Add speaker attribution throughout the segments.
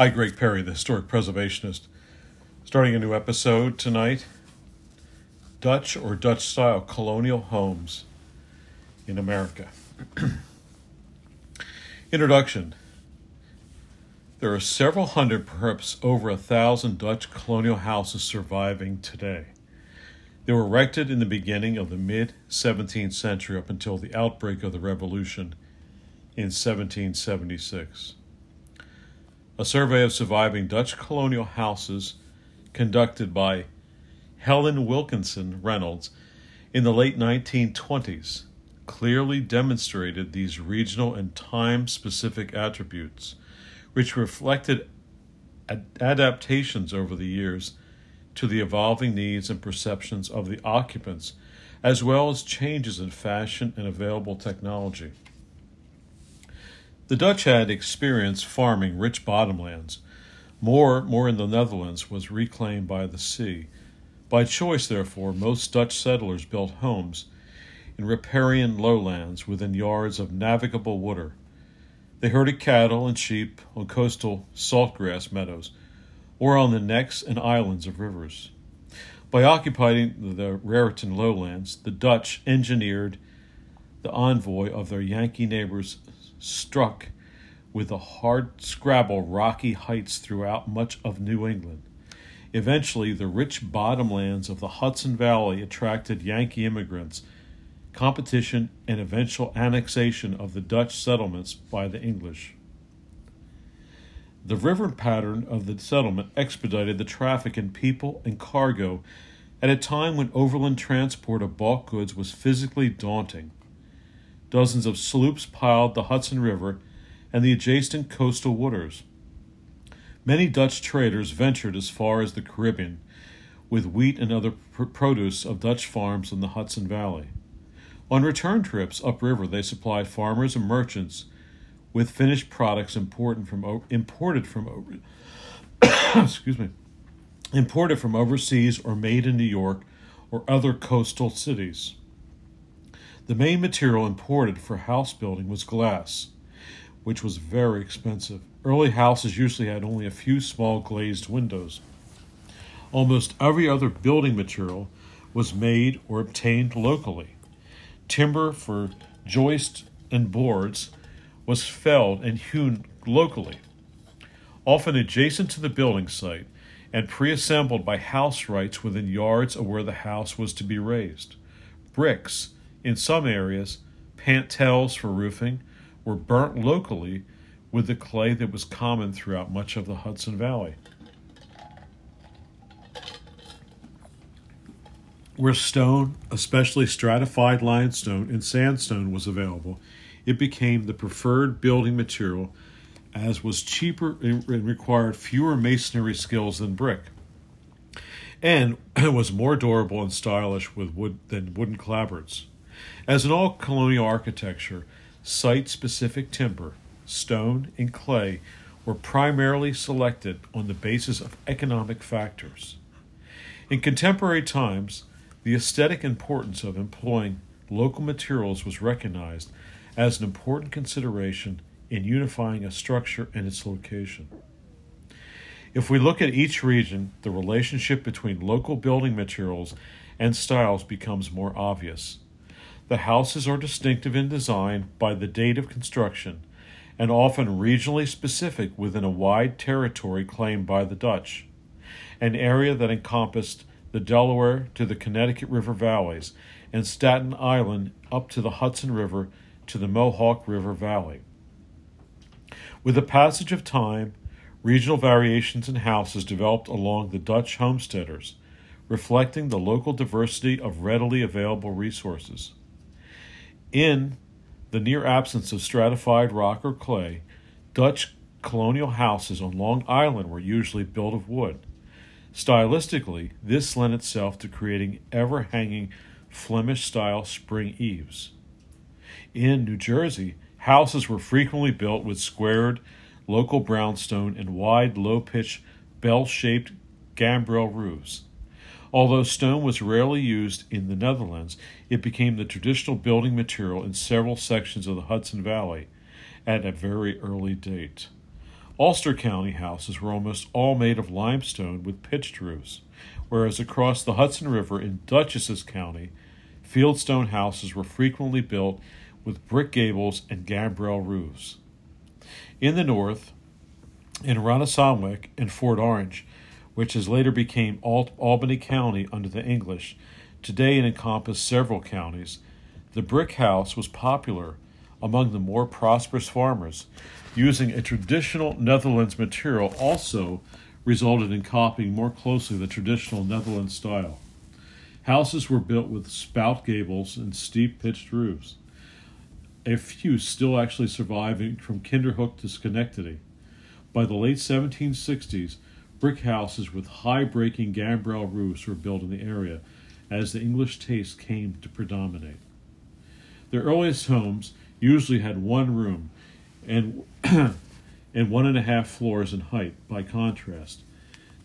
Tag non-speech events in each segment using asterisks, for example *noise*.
Speaker 1: Hi, Greg Perry, the historic preservationist. Starting a new episode tonight Dutch or Dutch style colonial homes in America. *clears throat* Introduction There are several hundred, perhaps over a thousand Dutch colonial houses surviving today. They were erected in the beginning of the mid 17th century up until the outbreak of the Revolution in 1776 a survey of surviving Dutch colonial houses conducted by Helen Wilkinson Reynolds in the late 1920s clearly demonstrated these regional and time specific attributes, which reflected ad- adaptations over the years to the evolving needs and perceptions of the occupants, as well as changes in fashion and available technology. The Dutch had experienced farming rich bottomlands. More, more in the Netherlands was reclaimed by the sea. By choice, therefore, most Dutch settlers built homes in riparian lowlands within yards of navigable water. They herded cattle and sheep on coastal saltgrass meadows or on the necks and islands of rivers. By occupying the Raritan lowlands, the Dutch engineered the envoy of their Yankee neighbors struck with the hard scrabble rocky heights throughout much of New England. Eventually, the rich bottomlands of the Hudson Valley attracted Yankee immigrants, competition, and eventual annexation of the Dutch settlements by the English. The river pattern of the settlement expedited the traffic in people and cargo at a time when overland transport of bulk goods was physically daunting. Dozens of sloops piled the Hudson River and the adjacent coastal waters. Many Dutch traders ventured as far as the Caribbean with wheat and other pr- produce of Dutch farms in the Hudson Valley. On return trips upriver, they supplied farmers and merchants with finished products important from imported from *coughs* excuse me imported from overseas or made in New York or other coastal cities. The main material imported for house building was glass, which was very expensive. Early houses usually had only a few small glazed windows. Almost every other building material was made or obtained locally. Timber for joists and boards was felled and hewn locally, often adjacent to the building site and pre-assembled by house wrights within yards of where the house was to be raised. Bricks, in some areas, pantiles for roofing were burnt locally with the clay that was common throughout much of the Hudson Valley. Where stone, especially stratified limestone and sandstone, was available, it became the preferred building material as was cheaper and required fewer masonry skills than brick and *clears throat* was more durable and stylish with wood than wooden clapboards. As in all colonial architecture, site specific timber, stone, and clay were primarily selected on the basis of economic factors. In contemporary times, the aesthetic importance of employing local materials was recognized as an important consideration in unifying a structure and its location. If we look at each region, the relationship between local building materials and styles becomes more obvious. The houses are distinctive in design by the date of construction and often regionally specific within a wide territory claimed by the Dutch, an area that encompassed the Delaware to the Connecticut River valleys and Staten Island up to the Hudson River to the Mohawk River Valley. With the passage of time, regional variations in houses developed along the Dutch homesteaders, reflecting the local diversity of readily available resources. In the near absence of stratified rock or clay, Dutch colonial houses on Long Island were usually built of wood. Stylistically, this lent itself to creating ever hanging Flemish style spring eaves. In New Jersey, houses were frequently built with squared local brownstone and wide, low pitched, bell shaped gambrel roofs. Although stone was rarely used in the Netherlands, it became the traditional building material in several sections of the Hudson Valley at a very early date. Ulster County houses were almost all made of limestone with pitched roofs, whereas across the Hudson River in Dutchess's County, fieldstone houses were frequently built with brick gables and gambrel roofs. In the north, in Rensselaerswyck and Fort Orange, which has later became Albany County under the English, today it encompassed several counties, the brick house was popular among the more prosperous farmers. Using a traditional Netherlands material also resulted in copying more closely the traditional Netherlands style. Houses were built with spout gables and steep pitched roofs. A few still actually surviving from Kinderhook to Schenectady. By the late 1760s, brick houses with high breaking gambrel roofs were built in the area as the English taste came to predominate. The earliest homes usually had one room and, *clears throat* and one and a half floors in height, by contrast.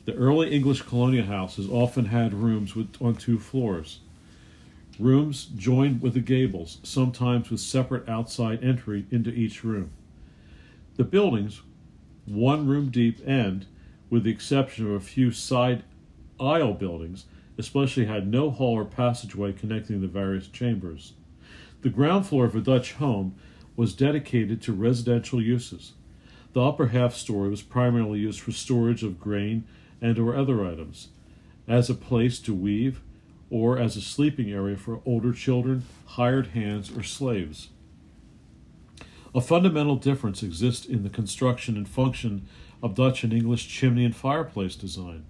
Speaker 1: The early English colonial houses often had rooms with, on two floors. Rooms joined with the gables, sometimes with separate outside entry into each room. The buildings, one room deep and, with the exception of a few side aisle buildings, especially had no hall or passageway connecting the various chambers. The ground floor of a Dutch home was dedicated to residential uses. The upper half story was primarily used for storage of grain and or other items, as a place to weave, or as a sleeping area for older children, hired hands, or slaves. A fundamental difference exists in the construction and function of Dutch and English chimney and fireplace design.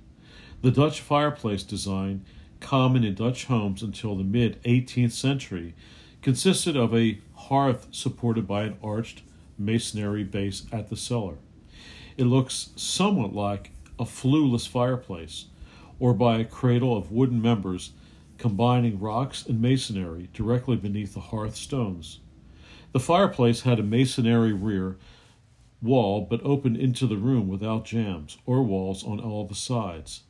Speaker 1: The Dutch fireplace design, common in Dutch homes until the mid 18th century, consisted of a hearth supported by an arched masonry base at the cellar. It looks somewhat like a flueless fireplace, or by a cradle of wooden members combining rocks and masonry directly beneath the hearth stones. The fireplace had a masonry rear wall but opened into the room without jambs or walls on all the sides.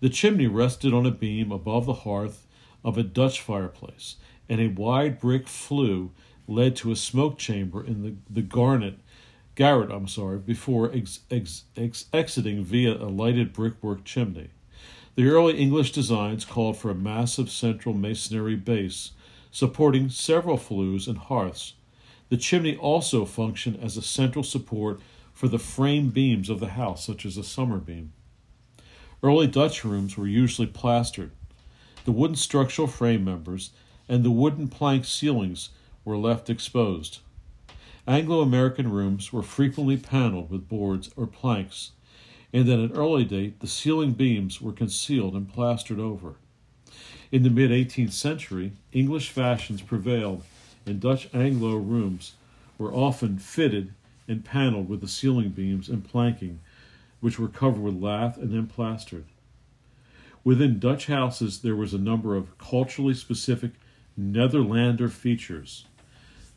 Speaker 1: The chimney rested on a beam above the hearth of a Dutch fireplace, and a wide brick flue led to a smoke chamber in the, the garnet garret, I'm sorry, before ex, ex, ex, exiting via a lighted brickwork chimney. The early English designs called for a massive central masonry base supporting several flues and hearths. The chimney also functioned as a central support for the frame beams of the house, such as a summer beam. Early Dutch rooms were usually plastered. The wooden structural frame members and the wooden plank ceilings were left exposed. Anglo American rooms were frequently paneled with boards or planks, and at an early date the ceiling beams were concealed and plastered over. In the mid 18th century, English fashions prevailed, and Dutch Anglo rooms were often fitted and paneled with the ceiling beams and planking, which were covered with lath and then plastered. Within Dutch houses, there was a number of culturally specific Netherlander features.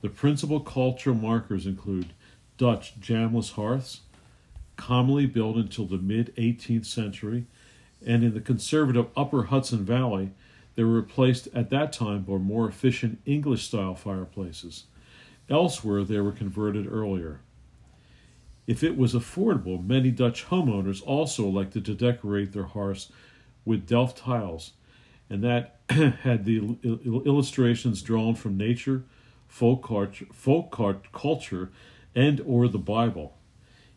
Speaker 1: The principal cultural markers include Dutch jamless hearths, commonly built until the mid 18th century, and in the conservative Upper Hudson Valley, they were replaced at that time by more efficient English style fireplaces. Elsewhere, they were converted earlier. If it was affordable, many Dutch homeowners also elected to decorate their hearths with Delft tiles, and that *clears throat* had the illustrations drawn from nature, folk, culture, folk culture, and or the Bible.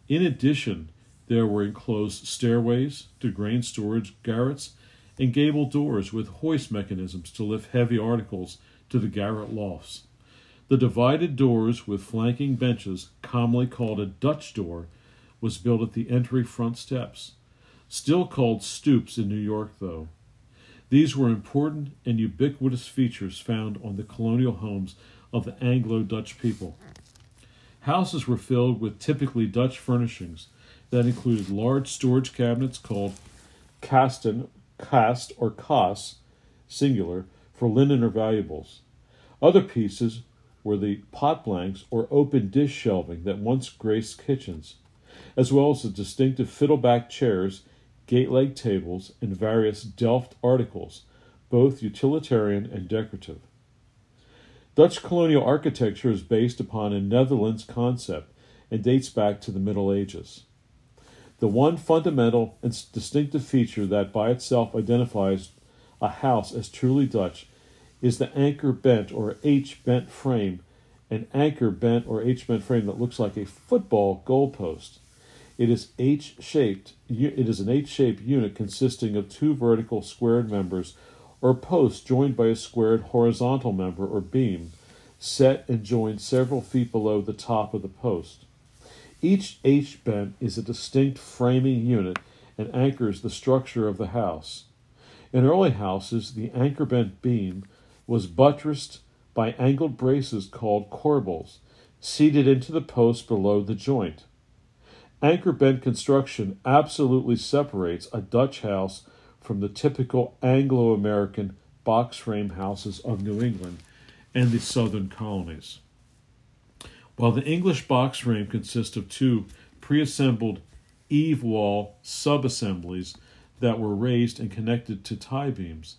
Speaker 1: In addition, there were enclosed stairways to grain storage garrets and gable doors with hoist mechanisms to lift heavy articles to the garret lofts. The divided doors with flanking benches, commonly called a Dutch door, was built at the entry front steps. Still called stoops in New York, though. These were important and ubiquitous features found on the colonial homes of the Anglo Dutch people. Houses were filled with typically Dutch furnishings that included large storage cabinets called kasten, kast, or kas, singular, for linen or valuables. Other pieces were the pot blanks or open dish shelving that once graced kitchens, as well as the distinctive fiddleback chairs gate leg tables, and various Delft articles, both utilitarian and decorative. Dutch colonial architecture is based upon a Netherlands concept and dates back to the Middle Ages. The one fundamental and distinctive feature that by itself identifies a house as truly Dutch is the anchor bent or H bent frame, an anchor bent or H bent frame that looks like a football goalpost. It is H shaped. It is an H shaped unit consisting of two vertical squared members or posts joined by a squared horizontal member or beam, set and joined several feet below the top of the post. Each H bent is a distinct framing unit and anchors the structure of the house. In early houses, the anchor bent beam was buttressed by angled braces called corbels, seated into the post below the joint. Anchor bent construction absolutely separates a Dutch house from the typical Anglo American box frame houses of New England and the southern colonies. While the English box frame consists of two pre-assembled eave wall subassemblies that were raised and connected to tie beams,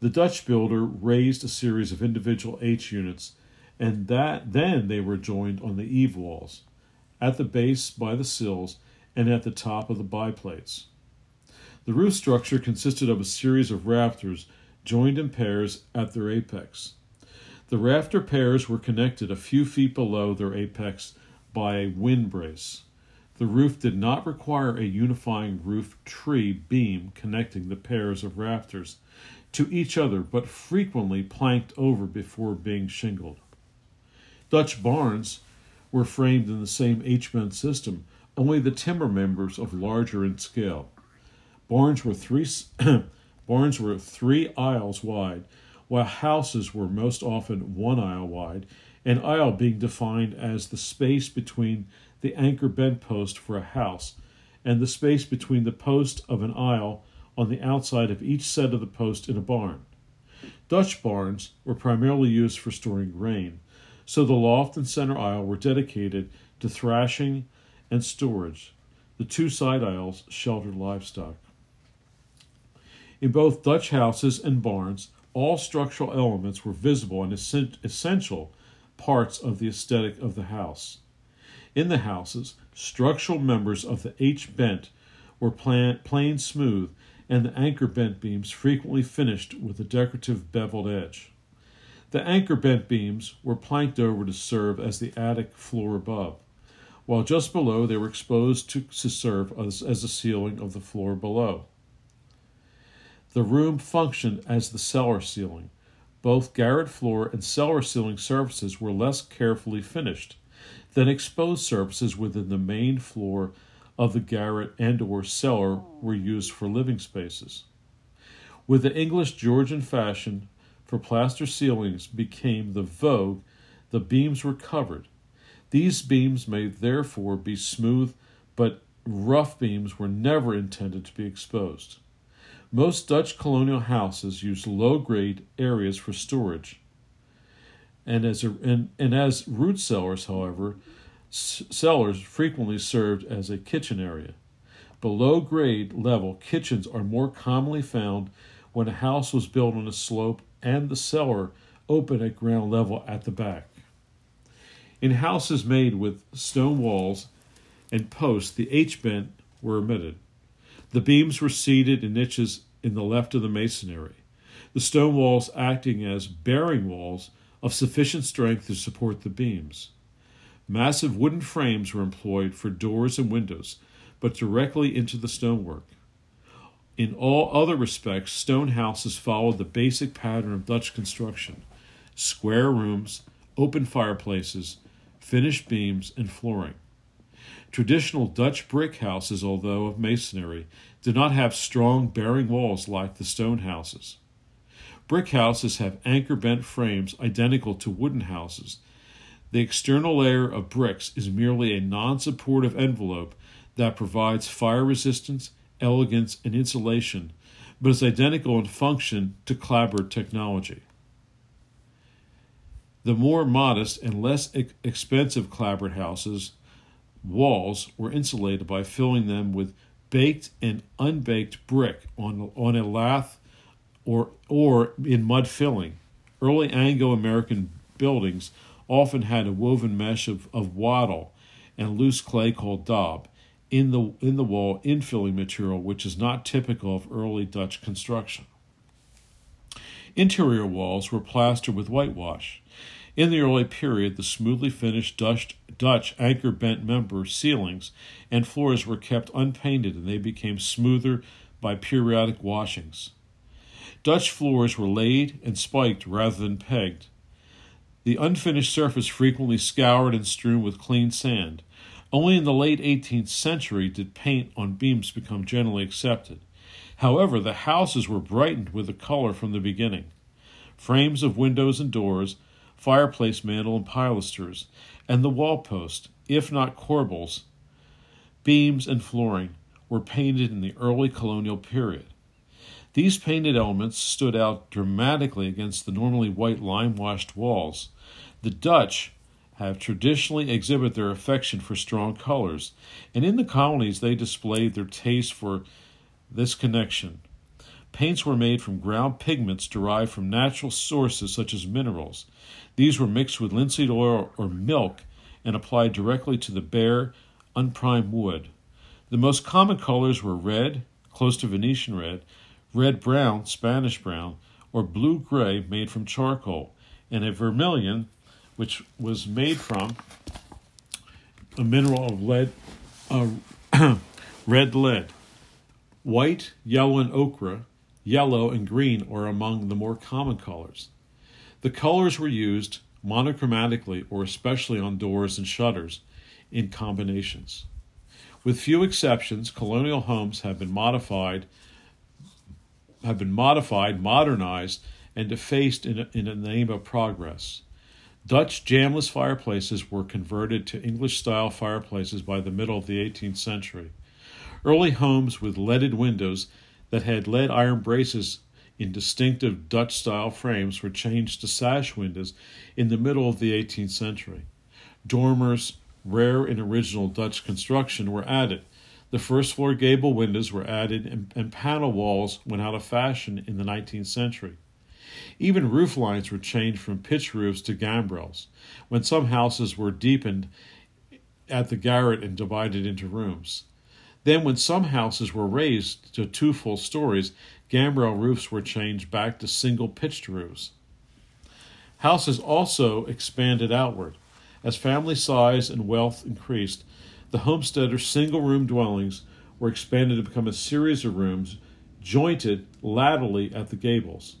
Speaker 1: the Dutch builder raised a series of individual H units, and that then they were joined on the eave walls, at the base by the sills, and at the top of the biplates. The roof structure consisted of a series of rafters joined in pairs at their apex. The rafter pairs were connected a few feet below their apex by a wind brace. The roof did not require a unifying roof tree beam connecting the pairs of rafters to each other, but frequently planked over before being shingled. Dutch barns were framed in the same H-bent system, only the timber members of larger in scale. Barns were three *clears throat* barns were three aisles wide, while houses were most often one aisle wide, an aisle being defined as the space between the anchor bent post for a house and the space between the post of an aisle on the outside of each set of the post in a barn. Dutch barns were primarily used for storing grain, so the loft and center aisle were dedicated to thrashing and storage. The two side aisles sheltered livestock. In both Dutch houses and barns, all structural elements were visible and essential parts of the aesthetic of the house. In the houses, structural members of the H bent were plain smooth and the anchor bent beams frequently finished with a decorative beveled edge. The anchor bent beams were planked over to serve as the attic floor above, while just below they were exposed to, to serve as, as the ceiling of the floor below. The room functioned as the cellar ceiling. Both garret floor and cellar ceiling surfaces were less carefully finished than exposed surfaces within the main floor of the garret and or cellar were used for living spaces. With the English Georgian fashion for plaster ceilings became the vogue, the beams were covered. These beams may therefore be smooth, but rough beams were never intended to be exposed. Most Dutch colonial houses used low grade areas for storage. And as, a, and, and as root cellars, however, cellars frequently served as a kitchen area. Below grade level kitchens are more commonly found when a house was built on a slope and the cellar open at ground level at the back. In houses made with stone walls and posts, the H bent were omitted. The beams were seated in niches in the left of the masonry, the stone walls acting as bearing walls of sufficient strength to support the beams. Massive wooden frames were employed for doors and windows, but directly into the stonework. In all other respects, stone houses followed the basic pattern of Dutch construction square rooms, open fireplaces, finished beams, and flooring. Traditional Dutch brick houses, although of masonry, did not have strong bearing walls like the stone houses. Brick houses have anchor bent frames identical to wooden houses the external layer of bricks is merely a non supportive envelope that provides fire resistance, elegance, and insulation, but is identical in function to clapboard technology. The more modest and less expensive clapboard houses walls were insulated by filling them with baked and unbaked brick on, on a lath or, or in mud filling. Early Anglo American buildings often had a woven mesh of, of wattle and loose clay called daub, in the in the wall infilling material which is not typical of early Dutch construction. Interior walls were plastered with whitewash. In the early period, the smoothly finished Dutch, Dutch anchor bent member ceilings and floors were kept unpainted and they became smoother by periodic washings. Dutch floors were laid and spiked rather than pegged. The unfinished surface frequently scoured and strewn with clean sand. Only in the late 18th century did paint on beams become generally accepted. However, the houses were brightened with the color from the beginning. Frames of windows and doors, fireplace mantel and pilasters, and the wall post, if not corbels, beams, and flooring, were painted in the early colonial period. These painted elements stood out dramatically against the normally white lime washed walls. The Dutch have traditionally exhibited their affection for strong colors, and in the colonies they displayed their taste for this connection. Paints were made from ground pigments derived from natural sources such as minerals. These were mixed with linseed oil or milk and applied directly to the bare, unprimed wood. The most common colors were red, close to Venetian red, red brown, Spanish brown, or blue gray made from charcoal, and a vermilion, which was made from a mineral of lead, uh, *clears throat* red lead. White, yellow, and ochre, yellow, and green are among the more common colors. The colors were used monochromatically or especially on doors and shutters in combinations. With few exceptions, colonial homes have been modified have been modified, modernized, and defaced in, in the name of progress. Dutch jamless fireplaces were converted to English style fireplaces by the middle of the 18th century. Early homes with leaded windows that had lead iron braces in distinctive Dutch style frames were changed to sash windows in the middle of the 18th century. Dormers, rare in original Dutch construction, were added. The first floor gable windows were added, and, and panel walls went out of fashion in the 19th century. Even roof lines were changed from pitch roofs to gambrels, when some houses were deepened at the garret and divided into rooms. Then, when some houses were raised to two full stories, gambrel roofs were changed back to single pitched roofs. Houses also expanded outward. As family size and wealth increased, the homesteader's single room dwellings were expanded to become a series of rooms jointed laterally at the gables.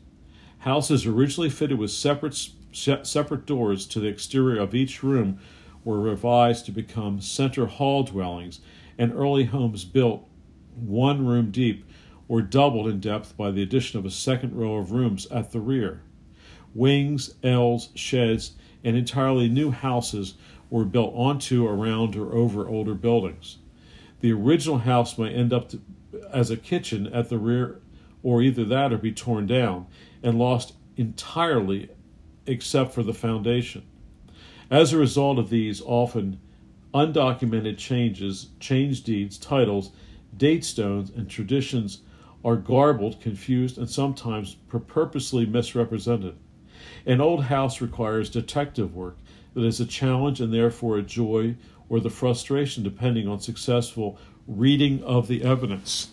Speaker 1: Houses originally fitted with separate, separate doors to the exterior of each room were revised to become center hall dwellings, and early homes built one room deep were doubled in depth by the addition of a second row of rooms at the rear. Wings, ells, sheds, and entirely new houses were built onto, around, or over older buildings. The original house may end up to, as a kitchen at the rear, or either that or be torn down and lost entirely except for the foundation. As a result of these often undocumented changes, change deeds, titles, date stones, and traditions are garbled, confused, and sometimes purposely misrepresented. An old house requires detective work that is a challenge and therefore a joy or the frustration depending on successful reading of the evidence.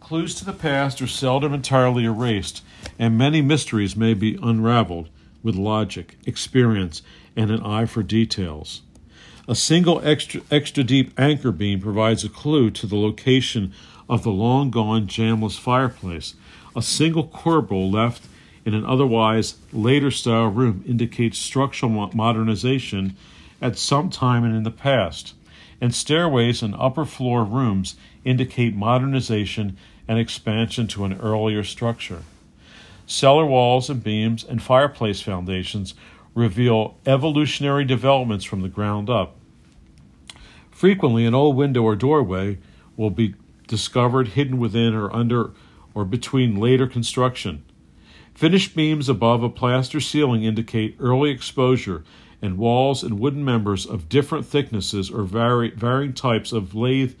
Speaker 1: Clues to the past are seldom entirely erased, and many mysteries may be unraveled with logic, experience, and an eye for details. A single extra, extra deep anchor beam provides a clue to the location of the long gone jamless fireplace, a single corbel left in an otherwise later style room indicates structural modernization at some time and in the past, and stairways and upper floor rooms indicate modernization and expansion to an earlier structure. Cellar walls and beams and fireplace foundations reveal evolutionary developments from the ground up. Frequently, an old window or doorway will be discovered hidden within or under or between later construction. Finished beams above a plaster ceiling indicate early exposure, and walls and wooden members of different thicknesses or vari- varying types of lathe,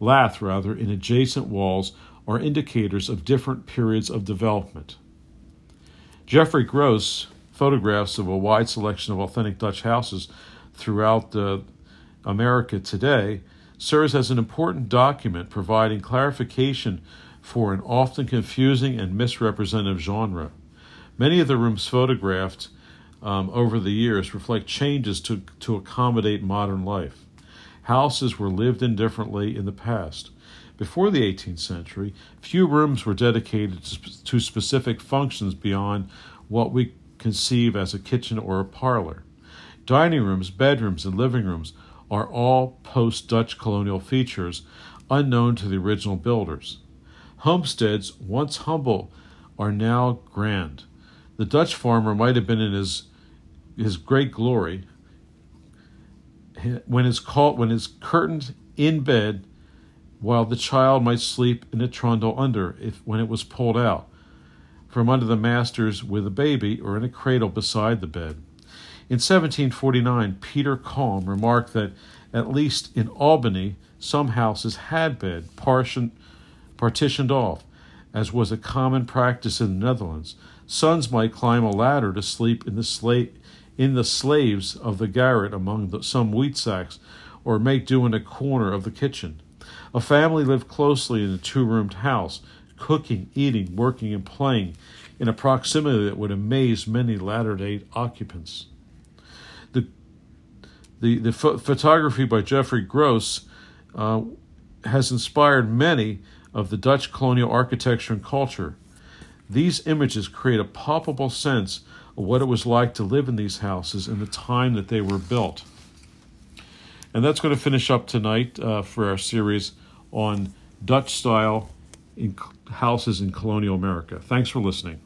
Speaker 1: lath rather, in adjacent walls are indicators of different periods of development. Geoffrey Gross photographs of a wide selection of authentic Dutch houses throughout the America today serves as an important document providing clarification for an often confusing and misrepresentative genre. Many of the rooms photographed um, over the years reflect changes to, to accommodate modern life. Houses were lived in differently in the past. Before the 18th century, few rooms were dedicated to specific functions beyond what we conceive as a kitchen or a parlor. Dining rooms, bedrooms, and living rooms are all post Dutch colonial features unknown to the original builders. Homesteads, once humble, are now grand. The Dutch farmer might have been in his his great glory when his called when his curtained in bed while the child might sleep in a trundle under if when it was pulled out from under the masters with a baby or in a cradle beside the bed. In 1749, Peter Kalm remarked that at least in Albany, some houses had bed partition, partitioned off, as was a common practice in the Netherlands. Sons might climb a ladder to sleep in the, sla- in the slaves of the garret among the, some wheat sacks, or make do in a corner of the kitchen. A family lived closely in a two roomed house, cooking, eating, working, and playing in a proximity that would amaze many latter day occupants. The, the, the ph- photography by Geoffrey Gross uh, has inspired many of the Dutch colonial architecture and culture. These images create a palpable sense of what it was like to live in these houses in the time that they were built. And that's going to finish up tonight uh, for our series on Dutch style in houses in colonial America. Thanks for listening.